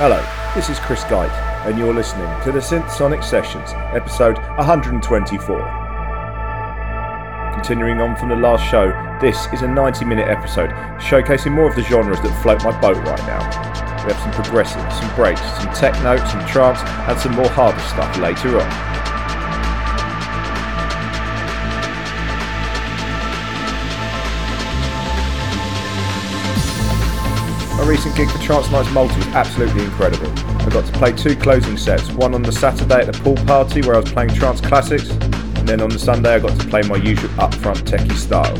Hello, this is Chris Geit, and you're listening to the Synth Sonic Sessions, episode 124. Continuing on from the last show, this is a 90 minute episode showcasing more of the genres that float my boat right now. We have some progressive, some breaks, some techno, some trance, and some more harder stuff later on. My recent gig for Trance Nights Malta was absolutely incredible. I got to play two closing sets, one on the Saturday at the pool party where I was playing trance classics, and then on the Sunday I got to play my usual upfront techie style.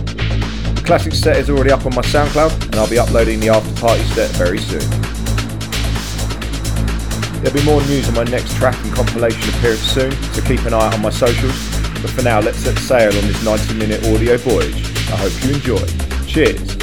The classic set is already up on my SoundCloud, and I'll be uploading the after party set very soon. There'll be more news on my next track and compilation appearance soon, so keep an eye on my socials. But for now, let's set sail on this 90 minute audio voyage. I hope you enjoy. Cheers!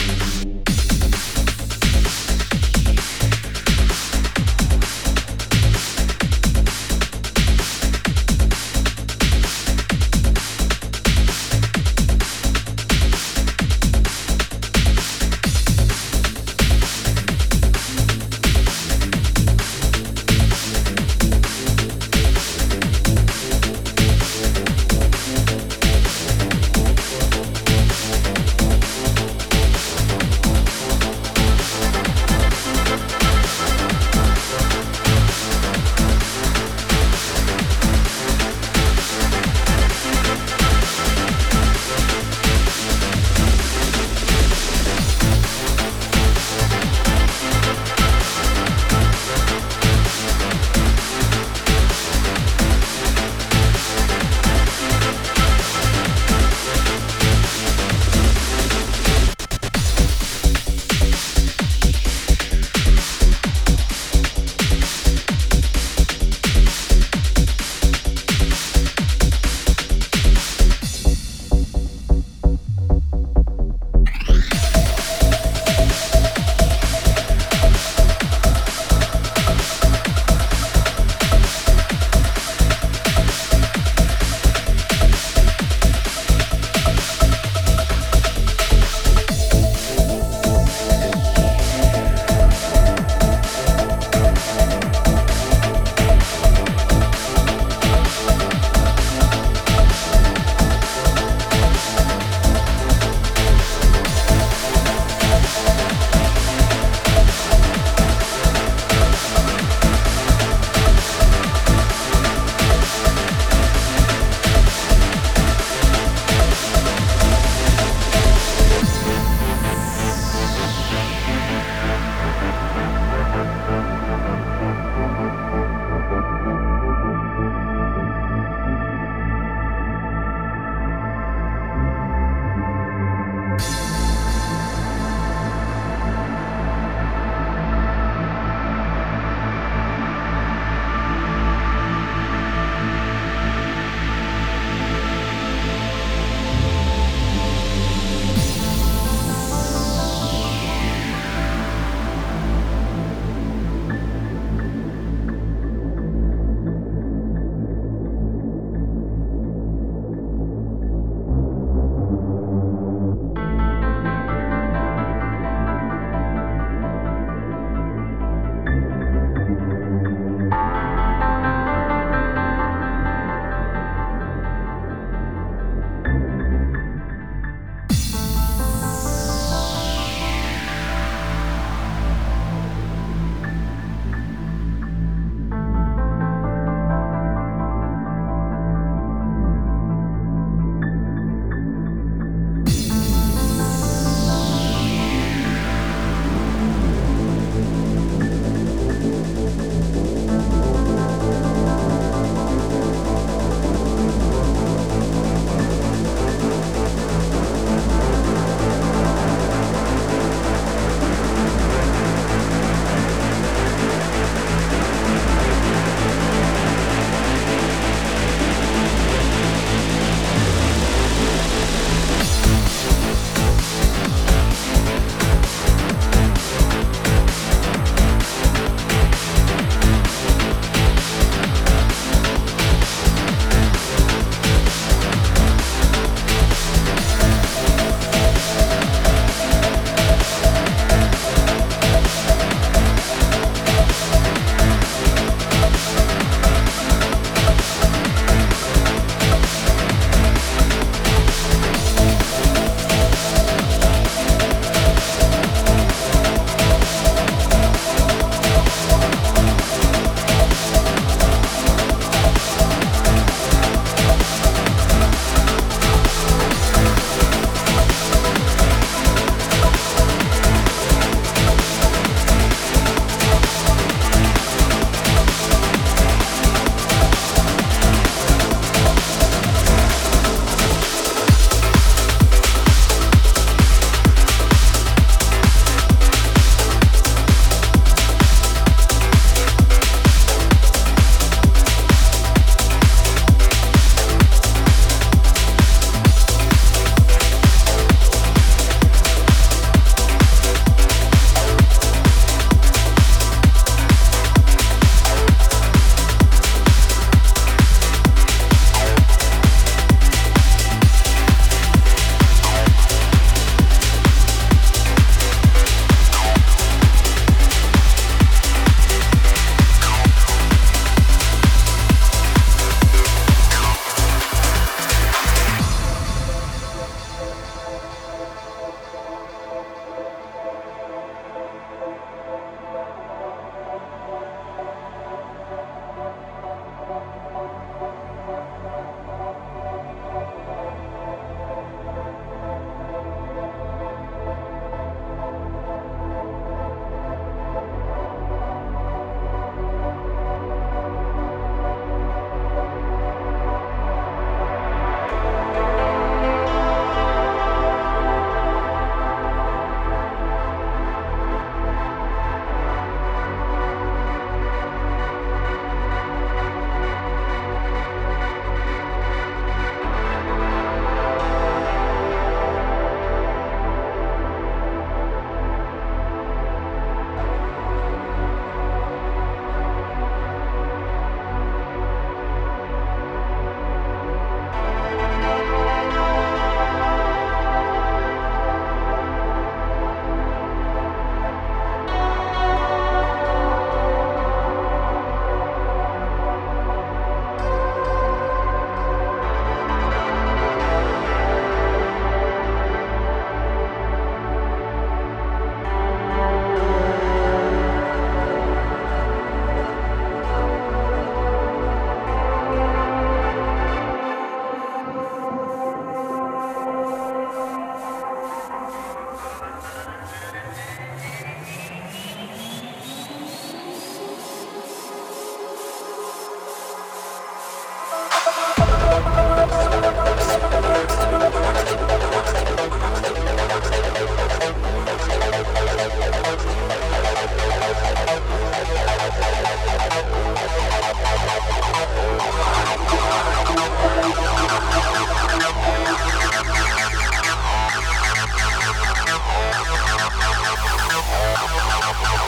Thank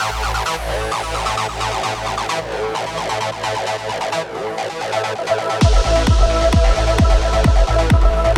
you.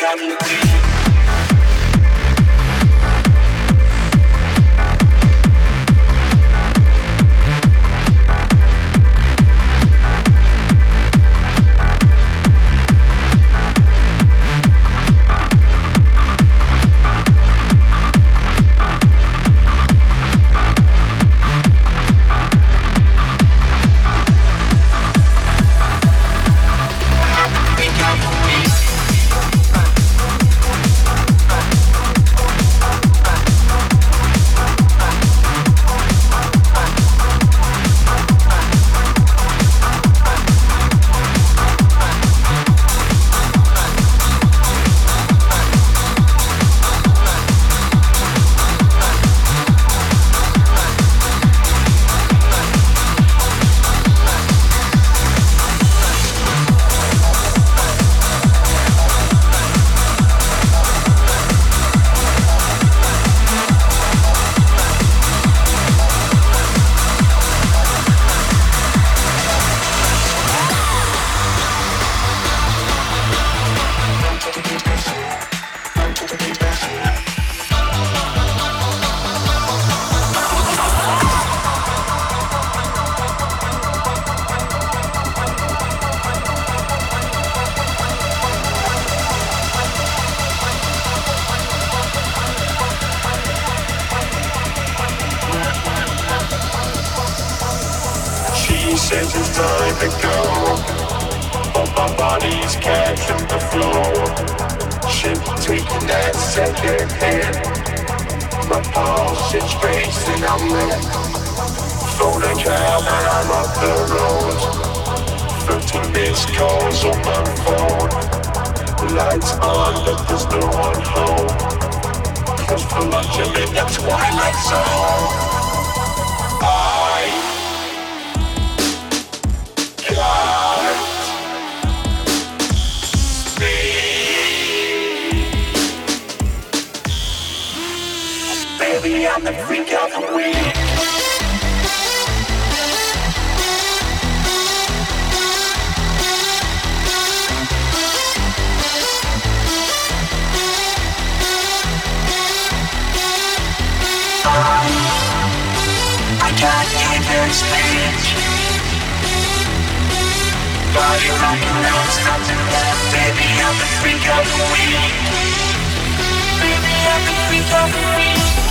how you feel. I can freak of the week. Baby, I can freak out the week.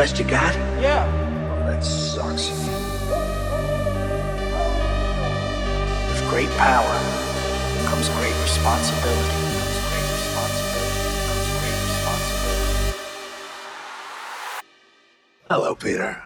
Best you got? Yeah. Oh, that sucks. With great power comes great responsibility. Comes great responsibility. Comes great responsibility. Hello, Peter.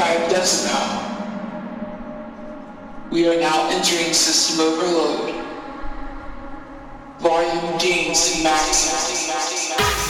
described us. We are now entering system overload. Volume gains maximum.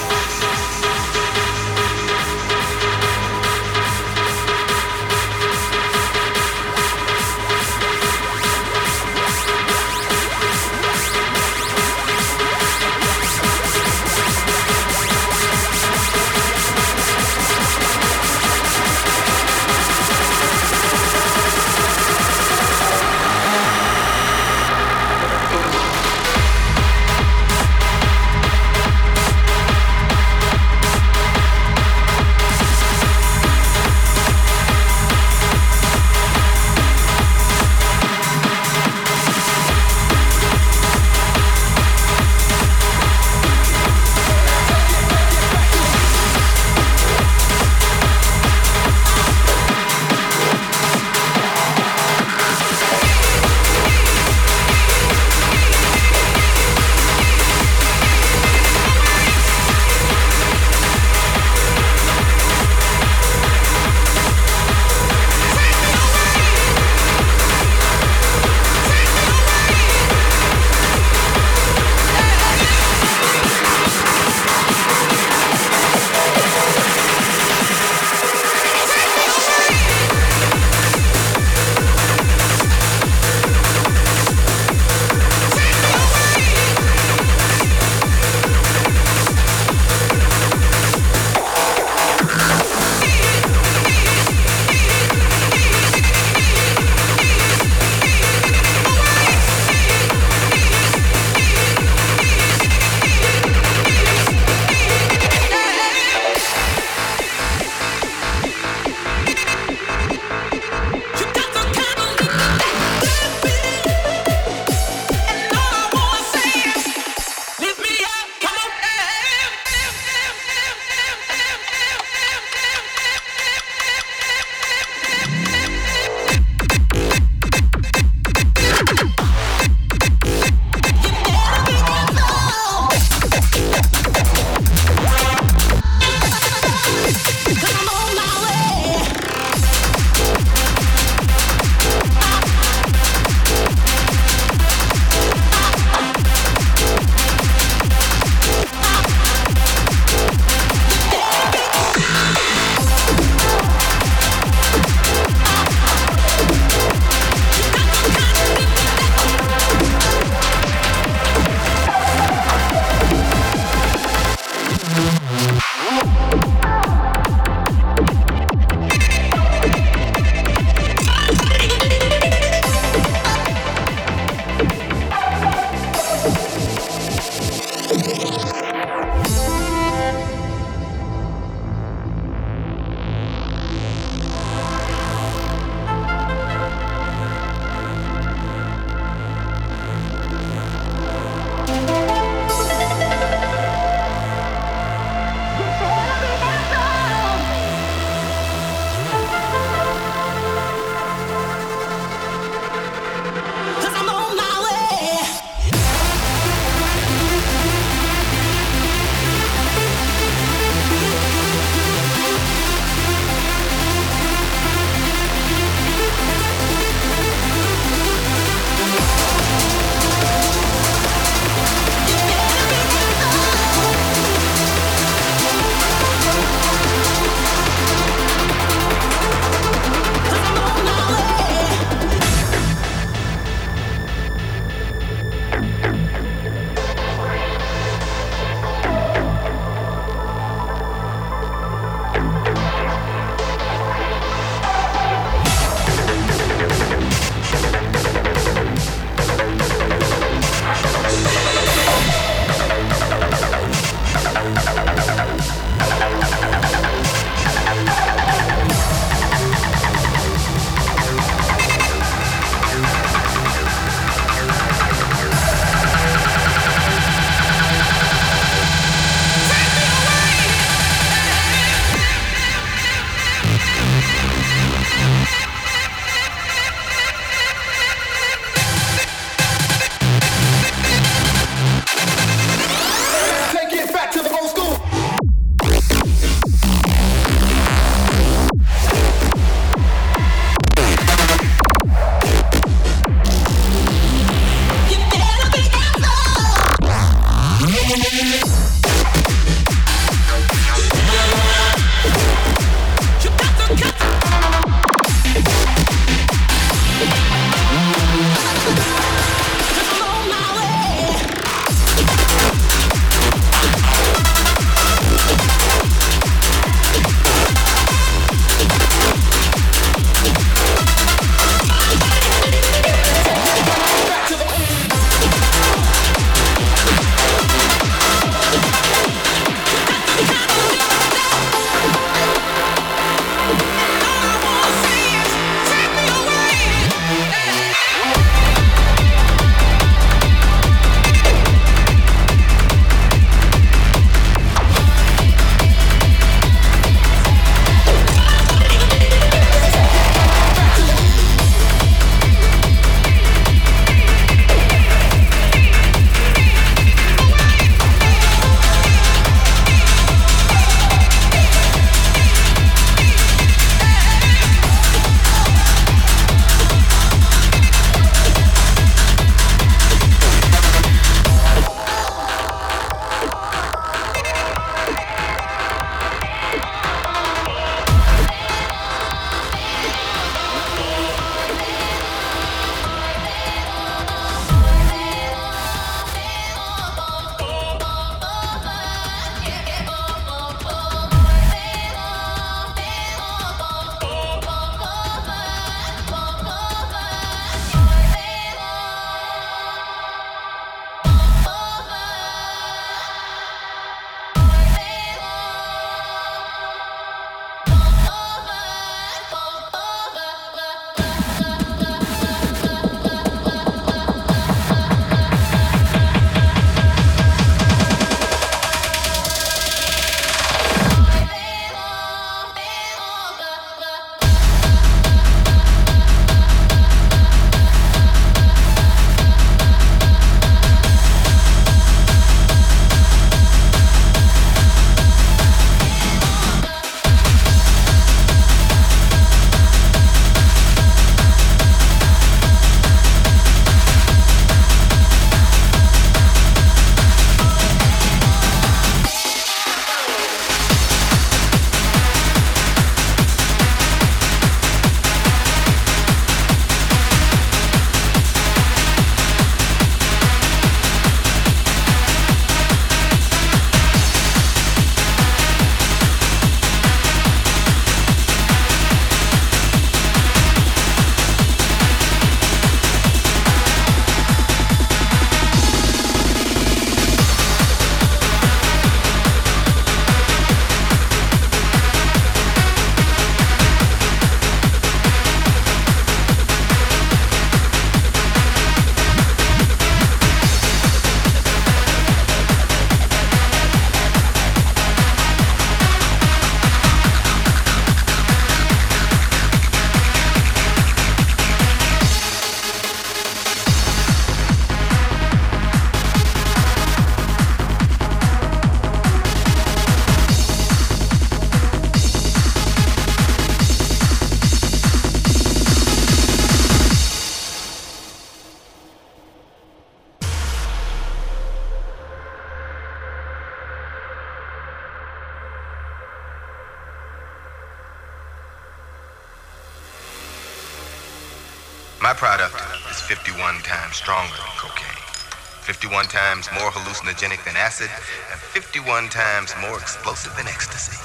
51 times more hallucinogenic than acid, and 51 times more explosive than ecstasy.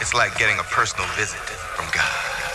It's like getting a personal visit from God.